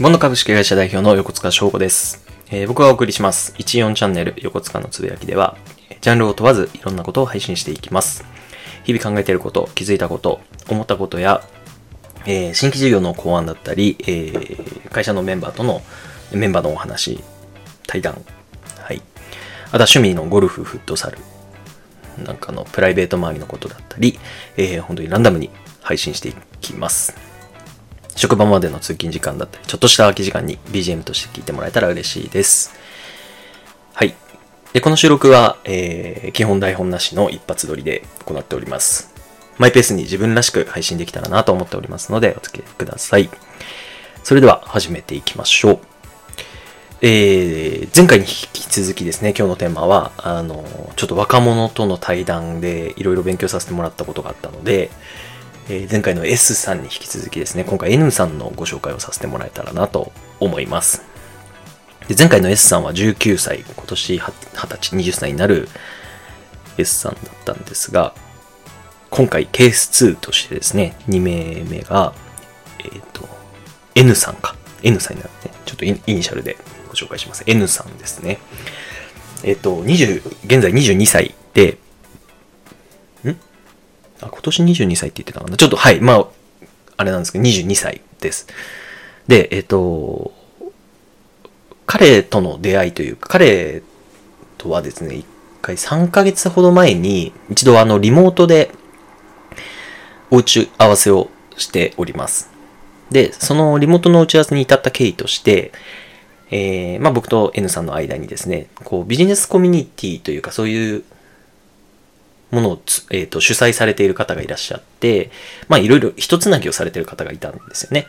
ボンド株式会社代表の横塚翔吾です、えー僕がお送りします。14チャンネル横塚のつぶやきではジャンルを問わずいろんなことを配信していきます。日々考えていること気づいたこと思ったことや、えー新規事業の考案だったり、えー会社のメンバーとのメンバーのお話対談はい。あとは趣味のゴルフフットサルなんかのプライベート周りのことだったり、えー本当にランダムに配信していきます。職場までの通勤時間だったり、ちょっとした空き時間に BGM として聞いてもらえたら嬉しいです。はい。で、この収録は、えー基本台本なしの一発撮りで行っております。マイペースに自分らしく配信できたらなと思っておりますので、お付き合いください。それでは始めていきましょう。えー前回に引き続きですね、今日のテーマは、あの、ちょっと若者との対談でいろいろ勉強させてもらったことがあったので、えー前回の S さんに引き続きですね、今回 N さんのご紹介をさせてもらえたらなと思います。で前回の S さんは19歳、今年20歳、20歳になる S さんだったんですが、今回ケース2としてですね、2名目が、えっ、と、N さんか。N さんになって、ちょっとイイニシャルでご紹介します。N さんですね。えっ、と、20、現在22歳で、あ、今年22歳って言ってたかな。ちょっと、はい、まあ、あれなんですけど、22歳です。で、えっ、と、彼との出会いというか、彼とはですね、一回3ヶ月ほど前に、一度あの、リモートで、お打ち合わせをしております。で、そのリモートの打ち合わせに至った経緯として、えー、まあ僕と N さんの間にですね、こうビジネスコミュニティというかそういうものをつ、えー、と主催されている方がいらっしゃって、まあいろいろ一つなぎをされている方がいたんですよね。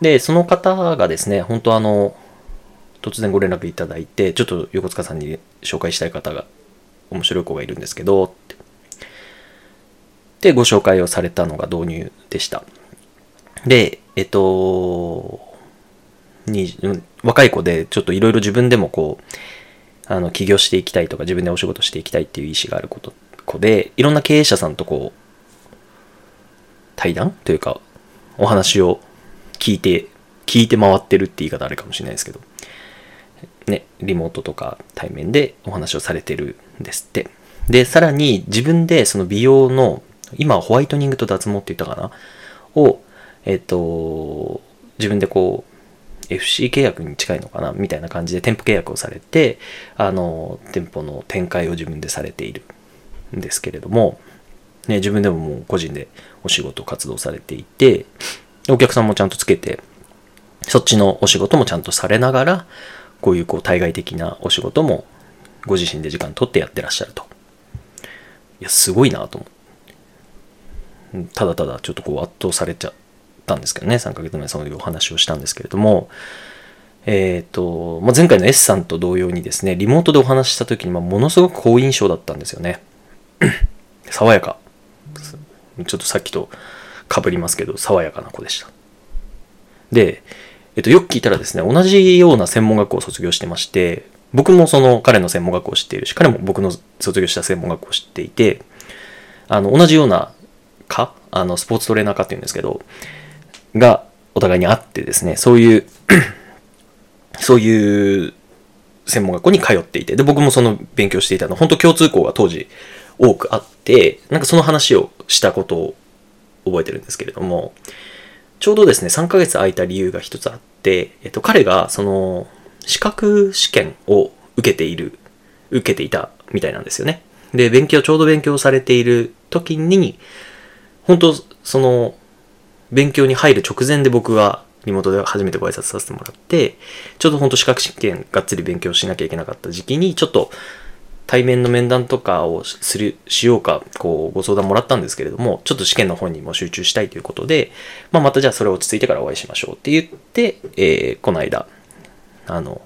で、その方がですね、本当あの、突然ご連絡いただいて、ちょっと横塚さんに紹介したい方が、面白い子がいるんですけど、ってで、ご紹介をされたのが導入でした。で、えっと、に若い子でちょっといろいろ自分でもこう、あの、起業していきたいとか自分でお仕事していきたいっていう意思があること子で、いろんな経営者さんとこう、対談というか、お話を聞いて、聞いて回ってるって言い方あれかもしれないですけど、ね、リモートとか対面でお話をされてるんですって。で、さらに自分でその美容の、今はホワイトニングと脱毛って言ったかなを、えっと、自分でこう、FC 契約に近いのかなみたいな感じで店舗契約をされて、あの、店舗の展開を自分でされているんですけれども、ね、自分でももう個人でお仕事活動されていて、お客さんもちゃんとつけて、そっちのお仕事もちゃんとされながら、こういうこう対外的なお仕事もご自身で時間取ってやってらっしゃると。いや、すごいなと思っ。ただただちょっとこう圧倒されちゃったんですけどね、3ヶ月前そういうお話をしたんですけれども、えっ、と、まあ、前回の S さんと同様にですね、リモートでお話した時に、ま、ものすごく好印象だったんですよね。爽やか。ちょっとさっきと被りますけど、爽やかな子でした。で、えっと、よく聞いたらですね、同じような専門学校を卒業してまして、僕もその彼の専門学校を知っているし、彼も僕の卒業した専門学校を知っていて、あの、同じような科あの、スポーツトレーナー科っていうんですけど、がお互いにあってですね、そういう、そういう専門学校に通っていて、で、僕もその勉強していたの、本当共通項が当時多くあって、なんかその話をしたことを覚えてるんですけれども、ちょうどですね、3ヶ月空いた理由が一つあって、えっと、彼がその資格試験を受けている、受けていたみたいなんですよね。で、勉強、ちょうど勉強されている時に、本当その、勉強に入る直前で僕がリモートで初めてご挨拶させてもらって、ちょうど本当資格試験がっつり勉強しなきゃいけなかった時期に、ちょっと対面の面談とかをする、しようか、こう、ご相談もらったんですけれども、ちょっと試験の方にも集中したいということで、まあ、またじゃあそれ落ち着いてからお会いしましょうって言って、えーこの間、あの、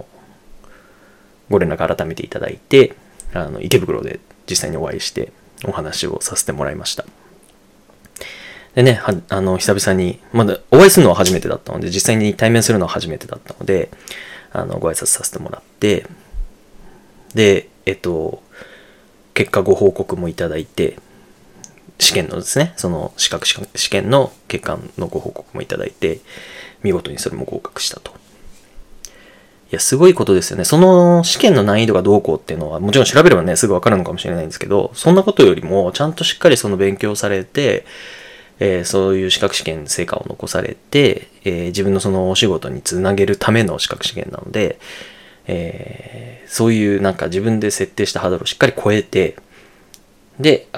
ご連絡改めていただいて、あの、池袋で実際にお会いしてお話をさせてもらいました。でね、あの、久々に、まだお会いするのは初めてだったので、実際に対面するのは初めてだったので、あの、ご挨拶させてもらって、で、えっと、結果ご報告もいただいて、試験のですね、その資格試験の結果のご報告もいただいて、見事にそれも合格したといや、すごいことですよね。その試験の難易度がどうこうっていうのは、もちろん調べればね、すぐわかるのかもしれないんですけど、そんなことよりも、ちゃんとしっかりその勉強されて、えー、そういう資格試験成果を残されて、えー、自分のそのお仕事につなげるための資格試験なので、えー、そういうなんか自分で設定したハードルをしっかり超えて、で、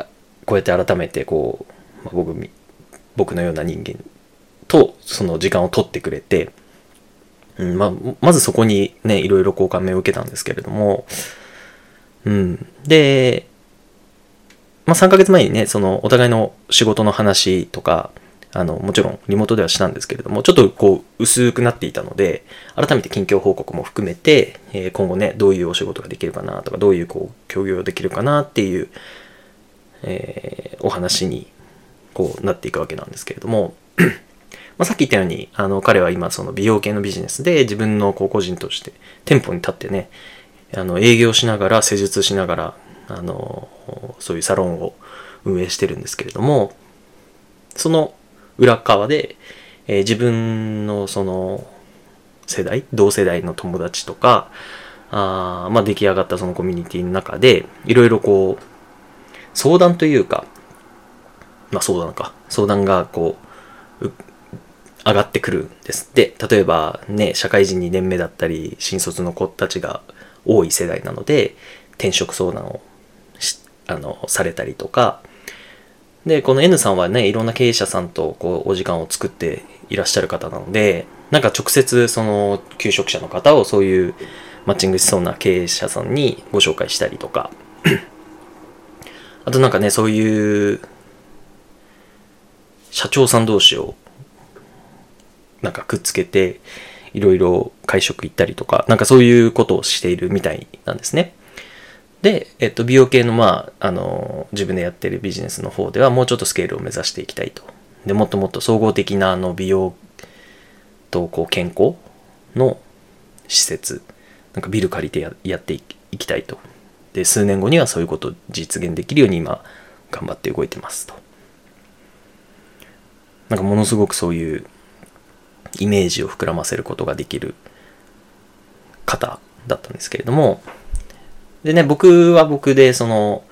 こうやって改めてこう、まあ、僕、僕のような人間とその時間を取ってくれて、うんまあ、まずそこにね、いろいろこう感銘を受けたんですけれども、うん。で、まあ、3ヶ月前にね、そのお互いの仕事の話とか、あの、もちろんリモートではしたんですけれども、ちょっとこう、薄くなっていたので、改めて近況報告も含めて、えー、今後ね、どういうお仕事ができるかなとか、どういうこう、協業できるかなっていう、えー、お話に、こう、なっていくわけなんですけれども、まあ、さっき言ったように、あの、彼は今、その美容系のビジネスで自分のこう個人として店舗に立ってね、あの、営業しながら、施術しながら、あの、そういうサロンを運営してるんですけれども、その裏側で、えー、自分のその世代、同世代の友達とか、あまあ出来上がったそのコミュニティの中で、いろいろこう、相談というか、まあ相談か、相談がこう、上がってくるんです。で例えばね、社会人2年目だったり、新卒の子たちが多い世代なので、転職相談をしあの、されたりとか、で、この N さんはね、いろんな経営者さんとこうお時間を作っていらっしゃる方なので、なんか直接その求職者の方をそういうマッチングしそうな経営者さんにご紹介したりとか、あとなんかね、そういう社長さん同士をなんかくっつけて、いろいろ会食行ったりとか、なんかそういうことをしているみたいなんですね。で、えっと、美容系の、まあ、あの、自分でやってるビジネスの方では、もうちょっとスケールを目指していきたいと。で、もっともっと総合的な、あの、美容と、こう、健康の施設、なんかビル借りてややっていきたいと。で、数年後にはそういうことを実現できるように今、頑張って動いてますと。なんかものすごくそういうイメージを膨らませることができる方だったんですけれども、でね、僕は僕で、その、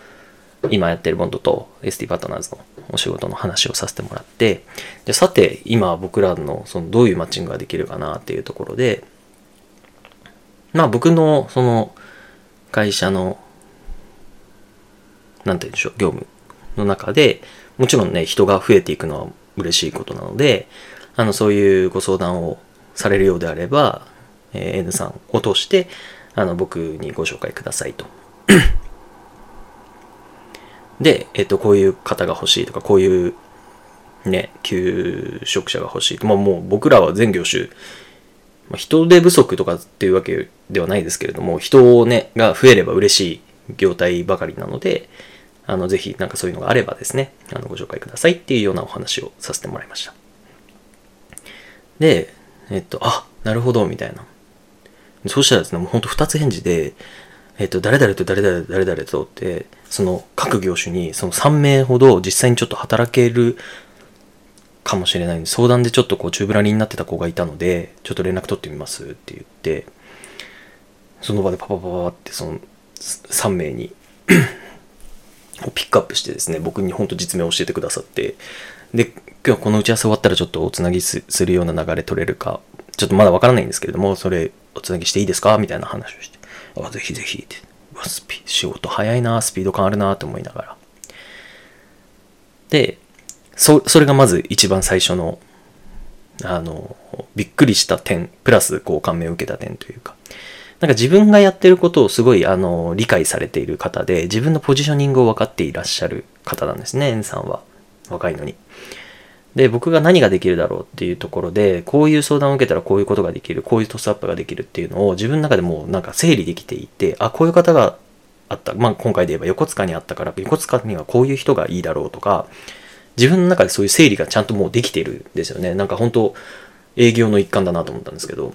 今やってるボンドと ST パートナーズのお仕事の話をさせてもらって、でさて、今僕らのそのどういうマッチングができるかなっていうところで、まあ僕のその会社の、なんて言うんでしょう、業務の中で、もちろんね、人が増えていくのは嬉しいことなので、あの、そういうご相談をされるようであれば、えー、N さんを通して、あの、僕にご紹介くださいと。で、えっと、こういう方が欲しいとか、こういうね、求職者が欲しい。まあもう僕らは全業種、まあ、人手不足とかっていうわけではないですけれども、人をね、が増えれば嬉しい業態ばかりなので、あの、ぜひなんかそういうのがあればですね、あの、ご紹介くださいっていうようなお話をさせてもらいました。で、えっと、あ、なるほど、みたいな。そうしたらですね、もうほんと二つ返事で、えっと、誰々と誰々誰々とって、その各業種にその3名ほど実際にちょっと働けるかもしれないんで、相談でちょっとこう宙ぶらりになってた子がいたので、ちょっと連絡取ってみますって言って、その場でパパパパってその3名にピックアップしてですね、僕に本当実名を教えてくださって、で、今日この打ち合わせ終わったらちょっとおつなぎするような流れ取れるか、ちょっとまだわからないんですけれども、それおつなぎしていいですか？みたいな話をして。あ、ぜひぜひって。スピ仕事早いな、スピード感あるなって思いながら。で、そ、それがまず一番最初の、あの、びっくりした点、プラスこう感銘を受けた点というか、なんか自分がやってることをすごいあの理解されている方で、自分のポジショニングを分かっていらっしゃる方なんですね、N さんは。若いのに。で、僕が何ができるだろうっていうところで、こういう相談を受けたらこういうことができる、こういうトスアップができるっていうのを自分の中でもうなんか整理できていて、あ、こういう方があった。まあ今回で言えば横須賀にあったから、横須賀にはこういう人がいいだろうとか、自分の中でそういう整理がちゃんともうできてるんですよね。なんか本当営業の一環だなと思ったんですけど、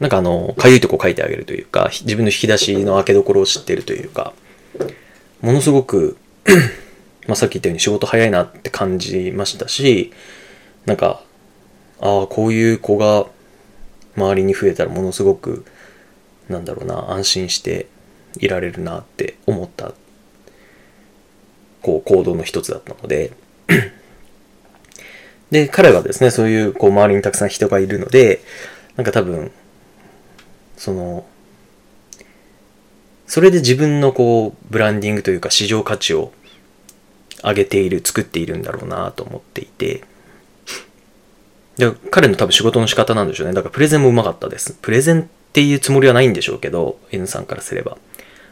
なんかあの、かゆいとこ書いてあげるというか、自分の引き出しの開けどころを知ってるというか、ものすごくまあ、さっき言ったように仕事早いなって感じましたし、なんか、ああ、こういう子が周りに増えたらものすごくなんだろうな安心していられるなって思ったこう行動の一つだったので。で彼はですねそういうこう周りにたくさん人がいるのでなんか多分そのそれで自分のこうブランディングというか市場価値を上げている作っているんだろうなと思っていて。で彼の多分仕事の仕方なんでしょうね。だからプレゼンもうまかったです。プレゼンっていうつもりはないんでしょうけど N さんからすれば。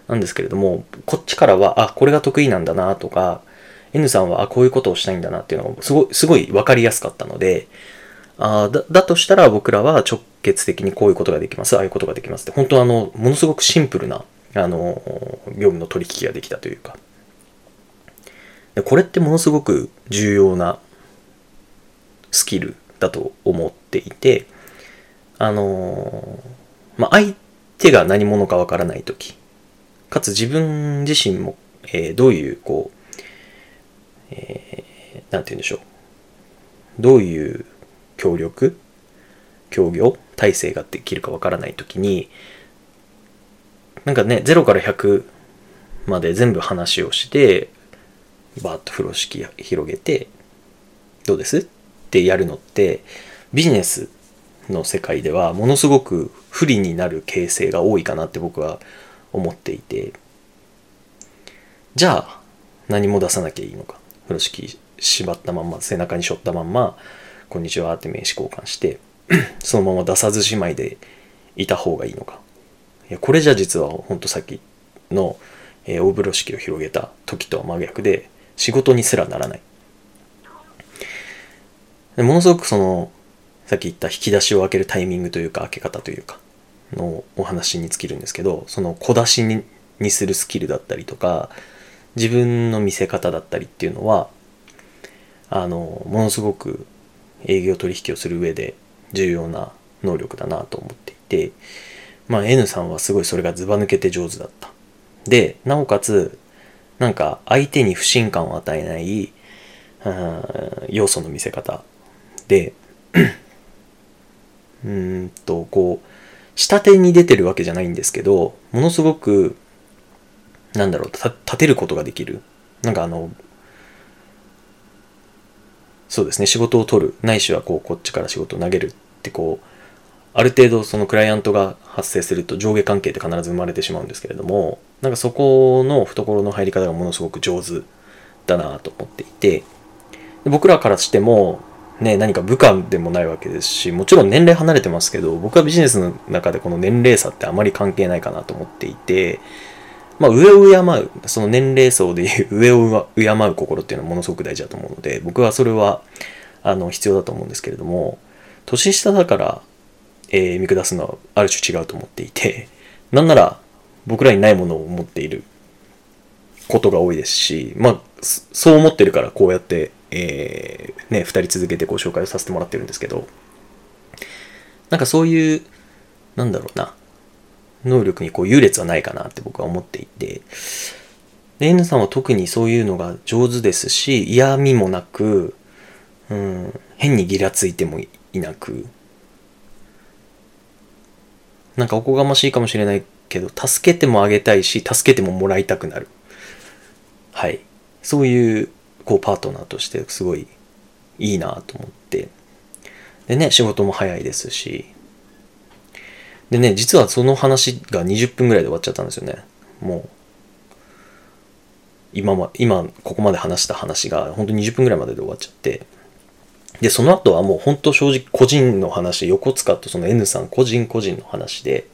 なんですけれどもこっちからはあこれが得意なんだなとか N さんはあこういうことをしたいんだなっていうのがすごいすごい分かりやすかったのであだだとしたら僕らは直結的にこういうことができますああいうことができますって。本当あのものすごくシンプルなあの業務の取引ができたというか。でこれってものすごく重要なスキルだと思っていてあのまあ相手が何者かわからない時かつ自分自身も、えー、どういうこうえー、なんて言うんでしょう。どういう協力協業体制ができるかわからない時になんかね0から100まで全部話をしてバーッと風呂敷広げてどうです？ってやるのってビジネスの世界ではものすごく不利になる形成が多いかなって僕は思っていて。じゃあ何も出さなきゃいいのか？風呂敷縛ったまんま背中に背負ったまんま「こんにちは」って名刺交換してそのまま出さずじまいでいた方がいいのか？いやこれじゃ実はほんとさっきの、えー、大風呂敷を広げた時とは真逆で仕事にすらならない。ものすごくそのさっき言った引き出しを開けるタイミングというか開け方というかのお話に尽きるんですけどその小出しににするスキルだったりとか自分の見せ方だったりっていうのはあのものすごく営業取引をする上で重要な能力だなと思っていてまあ N さんはすごいそれがずば抜けて上手だった。でなおかつなんか相手に不信感を与えない要素の見せ方。で うんとこう下手に出てるわけじゃないんですけどものすごくなんだろう立てることができる。なんかあのそうですね仕事を取る。ないしはこうこっちから仕事を投げるってこうある程度そのクライアントが発生すると上下関係って必ず生まれてしまうんですけれどもなんかそこの懐の入り方がものすごく上手だなと思っていて僕らからしてもね、何か部下でもないわけですし、もちろん年齢離れてますけど、僕はビジネスの中でこの年齢差ってあまり関係ないかなと思っていて、まあ、上を敬う、その年齢層でいう 上を敬う心っていうのはものすごく大事だと思うので、僕はそれは、あの、必要だと思うんですけれども、年下だから、えー、見下すのはある種違うと思っていて、なんなら僕らにないものを持っていることが多いですし、まあ、そう思ってるからこうやって、えー、ね、二人続けてご紹介をさせてもらってるんですけど、なんかそういう、なんだろうな、能力にこう優劣はないかなって僕は思っていて、で、N さんは特にそういうのが上手ですし、嫌味もなく、うん、変にギラついてもいなく、なんかおこがましいかもしれないけど、助けてもあげたいし、助けてももらいたくなる。はい。そういう、こう、パートナーとしてすごいいいなと思って。でね、仕事も早いですし、でね、実はその話が20分ぐらいで終わっちゃったんですよね。もう、今ま、今、ここまで話した話が、本当に20分ぐらいまでで終わっちゃって、で、その後はもう本当正直個人の話、横塚とその N さん個人個人の話で、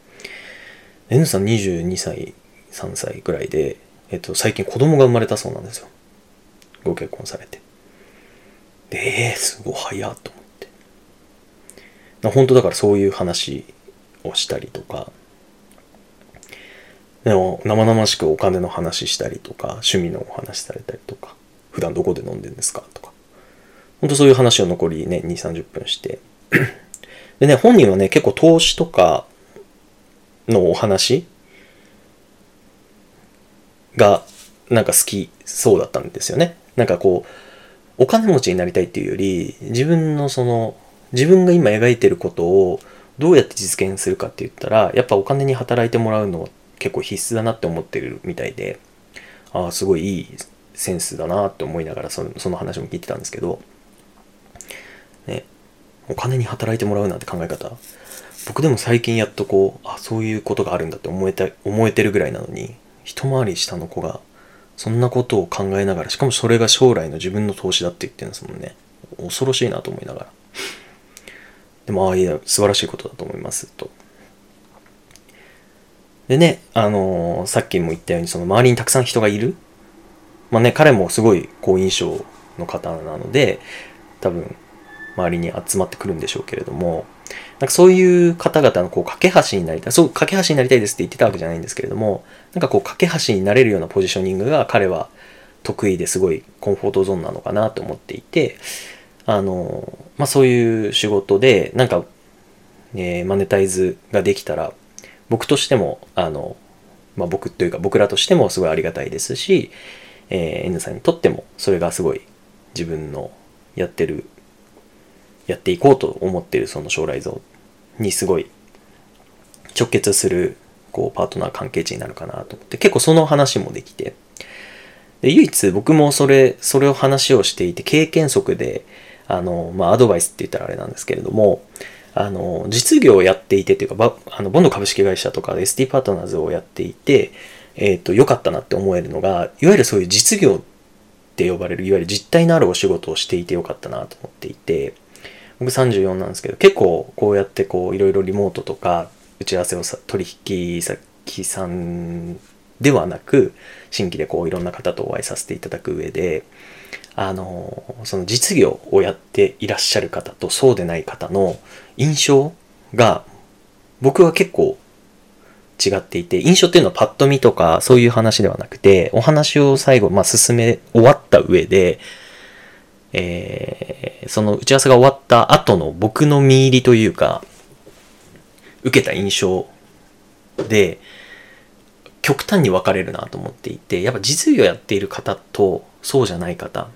N さん22歳、3歳ぐらいで、えっと、最近子供が生まれたそうなんですよ。ご結婚されて。で、えー、すごい早っと思って。本当だからそういう話をしたりとか、でも生々しくお金の話したりとか、趣味のお話されたりとか、普段どこで飲んでんですか？とか、本当そういう話を残りね、2、30分して、でね、本人はね、結構投資とかのお話がなんか好きそうだったんですよね。なんかこう、お金持ちになりたいっていうより、自分のその、自分が今描いてることをどうやって実現するかって言ったら、やっぱお金に働いてもらうのは結構必須だなって思ってるみたいで、ああ、すごいいいセンスだなって思いながらそのその話も聞いてたんですけど、お金に働いてもらうなんて考え方、僕でも最近やっとこう、あ、そういうことがあるんだって思えた、思えてるぐらいなのに、一回り下の子が、そんなことを考えながら、しかもそれが将来の自分の投資だって言ってるんですもんね。恐ろしいなと思いながら。でも、ああ、いや、素晴らしいことだと思います、と。でね、あのー、さっきも言ったように、その周りにたくさん人がいる。まあね、彼もすごい好印象の方なので、多分、周りに集まってくるんでしょうけれども、なんかそういう方々のこう架け橋になりたい、そう、架け橋になりたいですって言ってたわけじゃないんですけれども、なんかこう架け橋になれるようなポジショニングが彼は得意ですごいコンフォートゾーンなのかなと思っていて、あの、まあ、そういう仕事で、なんか、えー、マネタイズができたら、僕としても、あの、まあ、僕というか僕らとしてもすごいありがたいですし、えー、N さんにとってもそれがすごい自分のやってる、やっていこうと思ってるその将来像にすごい直結するこうパートナー関係値になるかなと思って結構その話もできて。で唯一僕もそれそれを話をしていて経験則であのまあアドバイスって言ったらあれなんですけれどもあの実業をやっていてっていうかあのボンド株式会社とか ST パートナーズをやっていてえっ、ー、と良かったなって思えるのがいわゆるそういう実業って呼ばれるいわゆる実体のあるお仕事をしていてよかったなと思っていて僕34なんですけど結構こうやってこういろいろリモートとか打ち合わせをさ取引先さんではなく新規でこういろんな方とお会いさせていただく上であのその実業をやっていらっしゃる方とそうでない方の印象が僕は結構違っていて印象っていうのはパッと見とかそういう話ではなくてお話を最後、まあ、進め終わった上でえー、その打ち合わせが終わった後の僕の見入りというか受けた印象で、極端に分かれるなと思っていて、やっぱ実業やっている方とそうじゃない方、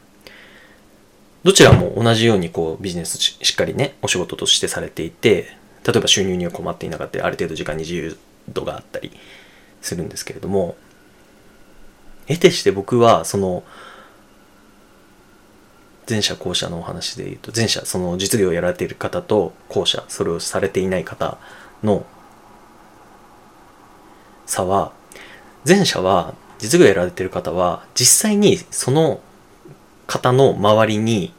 どちらも同じようにこうビジネスしっかりね、お仕事としてされていて、例えば収入には困っていなかったり、ある程度時間に自由度があったりするんですけれども、得てして僕はその、前者後者のお話で言うと、前者、その実業をやられている方と後者、それをされていない方の差は、前者は、実業やられている方は、実際にその方の周りに、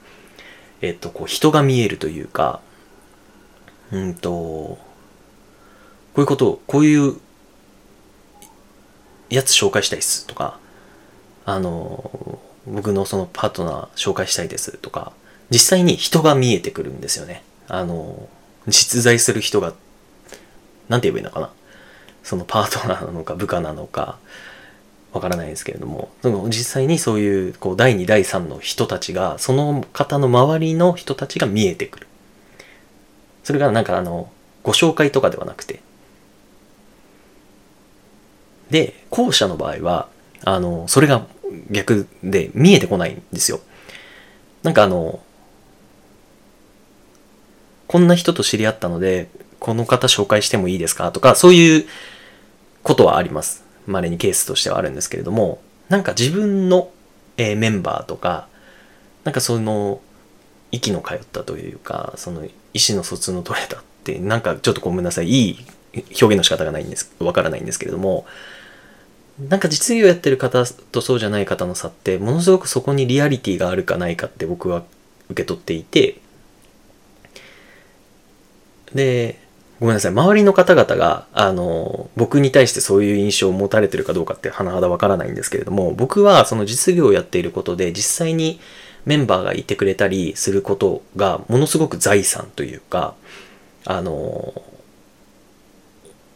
えっと、こう人が見えるというか、うんと、こういうことを、こういうやつ紹介したいっすとか、あの、僕のそのパートナー紹介したいですとか、実際に人が見えてくるんですよね。あの、実在する人がなんて言えばいいのかな。そのパートナーなのか部下なのか、わからないですけれども、その実際にそういうこう第2、第3の人たちが、その方の周りの人たちが見えてくる。それがなんかあの、ご紹介とかではなくて。で、後者の場合は、あの、それが逆で見えてこないんですよ。なんかあの、こんな人と知り合ったので、この方紹介してもいいですか？とか、そういうことはあります。稀にケースとしてはあるんですけれども、なんか自分の、えー、メンバーとか、なんかその、息の通ったというか、その意思の疎通の取れたって、なんかちょっとごめんなさい、いい表現の仕方がないんです、わからないんですけれども、なんか実業やってる方とそうじゃない方の差って、ものすごくそこにリアリティがあるかないかって僕は受け取っていて、で、ごめんなさい。周りの方々が、あの、僕に対してそういう印象を持たれてるかどうかって甚だわからないんですけれども、僕はその実業をやっていることで、実際にメンバーがいてくれたりすることが、ものすごく財産というか、あの、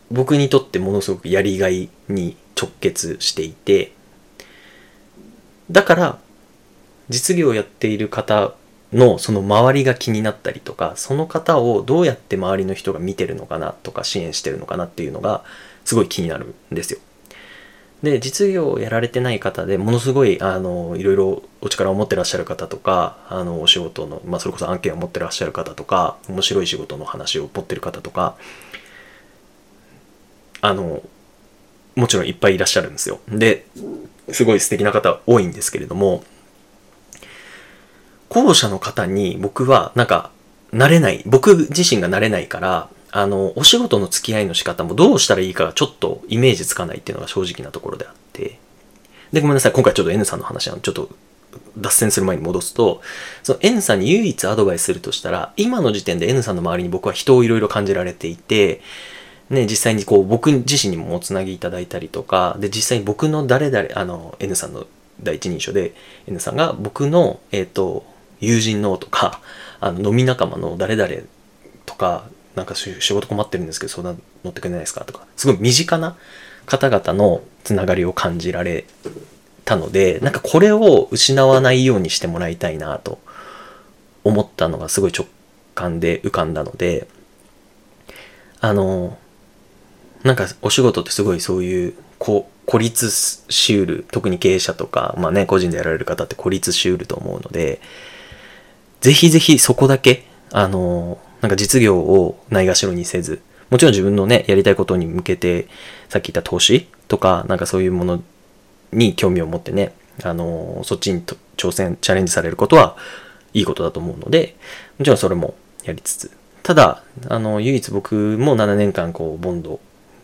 僕にとってものすごくやりがいに直結していて、だから、実業をやっている方のその周りが気になったりとかその方をどうやって周りの人が見てるのかなとか支援してるのかなっていうのがすごい気になるんですよ。で、実業をやられてない方でものすごい、あの、いろいろお力を持ってらっしゃる方とか、あの、お仕事の、まあ、それこそ案件を持ってらっしゃる方とか、面白い仕事の話を持ってる方とか、あの、もちろんいっぱいいらっしゃるんですよ。で、すごい素敵な方多いんですけれども、後者の方に僕はなんか、慣れない、僕自身が慣れないから、あの、お仕事の付き合いの仕方もどうしたらいいかがちょっとイメージつかないっていうのが正直なところであって。で、ごめんなさい。今回ちょっと N さんの話はちょっと脱線する前に戻すと、その N さんに唯一アドバイスするとしたら、今の時点で N さんの周りに僕は人をいろいろ感じられていて、ね、実際にこう僕自身にもおつなぎいただいたりとか、で、実際に僕の誰々、あの、N さんの第一人称で、N さんが僕の、えっ、ー、と、友人のとか、あの、飲み仲間の誰々とか、なんか仕事困ってるんですけど相談乗ってくれないですかとか、すごい身近な方々のつながりを感じられたので、なんかこれを失わないようにしてもらいたいなと思ったのがすごい直感で浮かんだので、あの、なんかお仕事ってすごいそういうこう孤立しうる、特に経営者とか、まあね、個人でやられる方って孤立しうると思うので、ぜひぜひそこだけ、あの、なんか実業をないがしろにせず、もちろん自分のね、やりたいことに向けて、さっき言った投資とか、なんかそういうものに興味を持ってね、あの、そっちに挑戦、チャレンジされることはいいことだと思うので、もちろんそれもやりつつ、ただ、あの、唯一僕も7年間こう、ボンド、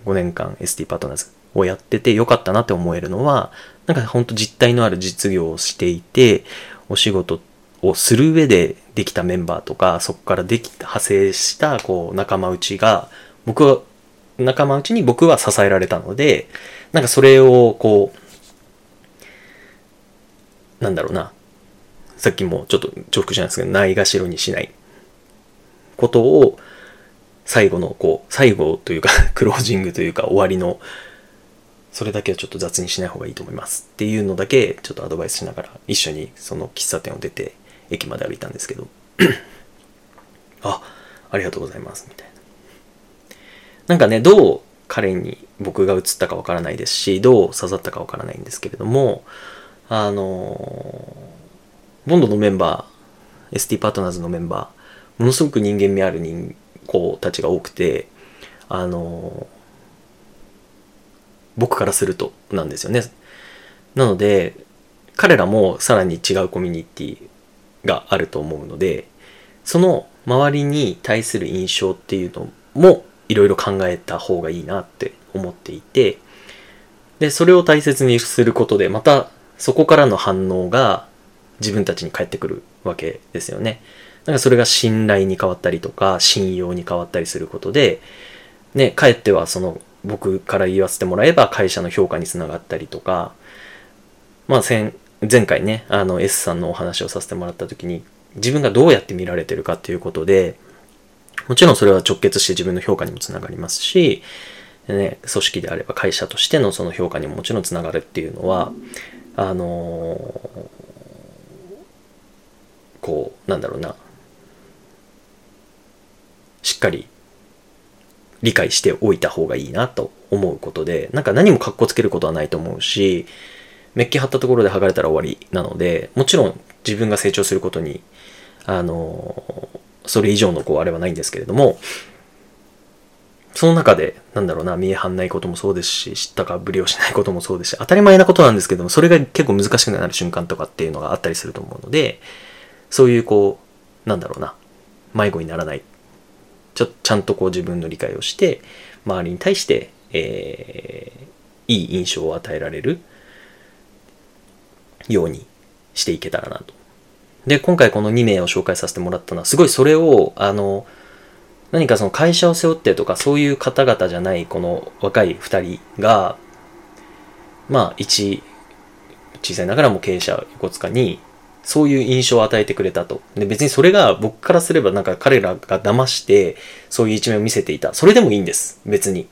5年間 ST パートナーズをやっててよかったなって思えるのは、なんかほんと実体のある実業をしていて、お仕事をする上でできたメンバーとか、そこからでき、派生したこう仲間内が、僕は、仲間内に僕は支えられたので、なんかそれをこう、なんだろうな、さっきもちょっと重複じゃないですけど、ないがしろにしないことを、最後のこう、最後というか クロージングというか終わりの、それだけはちょっと雑にしない方がいいと思いますっていうのだけちょっとアドバイスしながら一緒にその喫茶店を出て駅まで歩いたんですけど あ、ありがとうございます、みたいな。なんかね、どう彼に僕が映ったかわからないですし、どう刺さったかわからないんですけれども、あのボンドのメンバー、ST パートナーズのメンバー、ものすごく人間味ある人子たちが多くて、あの僕からするとなんですよね。なので、彼らもさらに違うコミュニティがあると思うので、その周りに対する印象っていうのもいろいろ考えた方がいいなって思っていて、で、それを大切にすることで、またそこからの反応が自分たちに返ってくるわけですよね。なんかそれが信頼に変わったりとか、信用に変わったりすることで、ね、かえってはその僕から言わせてもらえば会社の評価につながったりとか、まあ前前回ね、あの S さんのお話をさせてもらった時に、自分がどうやって見られてるかっていうことで、もちろんそれは直結して自分の評価にもつながりますし、ね、組織であれば会社としてのその評価にももちろんつながるっていうのは、あのー、こう、なんだろうな、しっかり理解しておいた方がいいなと思うことで、なんか何も格好つけることはないと思うし、メッキ貼ったところで剥がれたら終わりなので、もちろん自分が成長することに、あの、それ以上のこうあれはないんですけれども、その中で、なんだろうな、見え張んないこともそうですし、知ったかぶりをしないこともそうですし、当たり前なことなんですけども、それが結構難しくなる瞬間とかっていうのがあったりすると思うので、そういうこう、なんだろうな、迷子にならないちょちゃんとこう自分の理解をして周りに対して、えー、いい印象を与えられるようにしていけたらなと。で、今回この2名を紹介させてもらったのは、すごいそれを、あの、何かその会社を背負ってとか、そういう方々じゃない、この若い2人が、まあ、一、小さいながらも経営者横塚に、そういう印象を与えてくれたと。で、別にそれが僕からすればなんか彼らが騙して、そういう一面を見せていた。それでもいいんです。別に。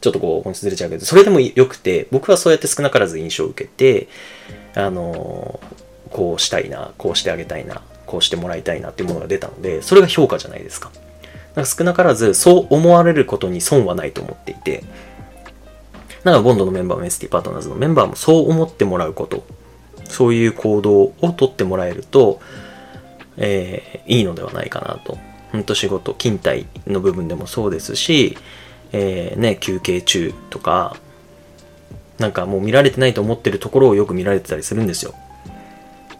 ちょっとこう、本質ずれちゃうけど、それでもよくて、僕はそうやって少なからず印象を受けて、あのこうしたいな、こうしてあげたいな、こうしてもらいたいなっていうものが出たので、それが評価じゃないですか。なんか少なからず、そう思われることに損はないと思っていて、なんかボンドのメンバーも ST パートナーズのメンバーもそう思ってもらうこと、そういう行動をとってもらえると、えー、いいのではないかなと。本当仕事、勤怠の部分でもそうですし、えー、ね、休憩中とか、なんかもう見られてないと思ってるところをよく見られてたりするんですよ。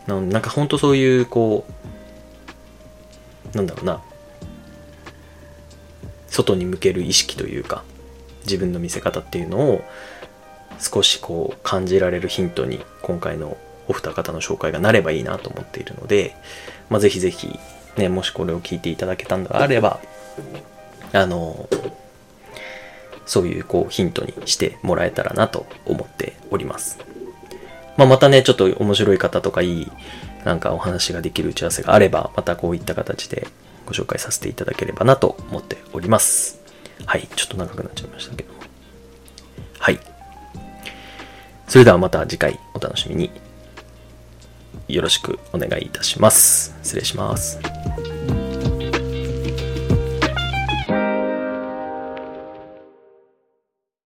なんか本当そういう、こう、なんだろうな、外に向ける意識というか、自分の見せ方っていうのを少しこう感じられるヒントに今回のお二方の紹介がなればいいなと思っているので、まあ、ぜひぜひ、ね、もしこれを聞いていただけたのであれば、あの、そういうこうヒントにしてもらえたらなと思っております。まあ、またね、ちょっと面白い方とかいいなんかお話ができる打ち合わせがあれば、またこういった形でご紹介させていただければなと思っております。はい、ちょっと長くなっちゃいましたけど。はい。それではまた次回お楽しみに。よろしくお願いいたします。失礼します。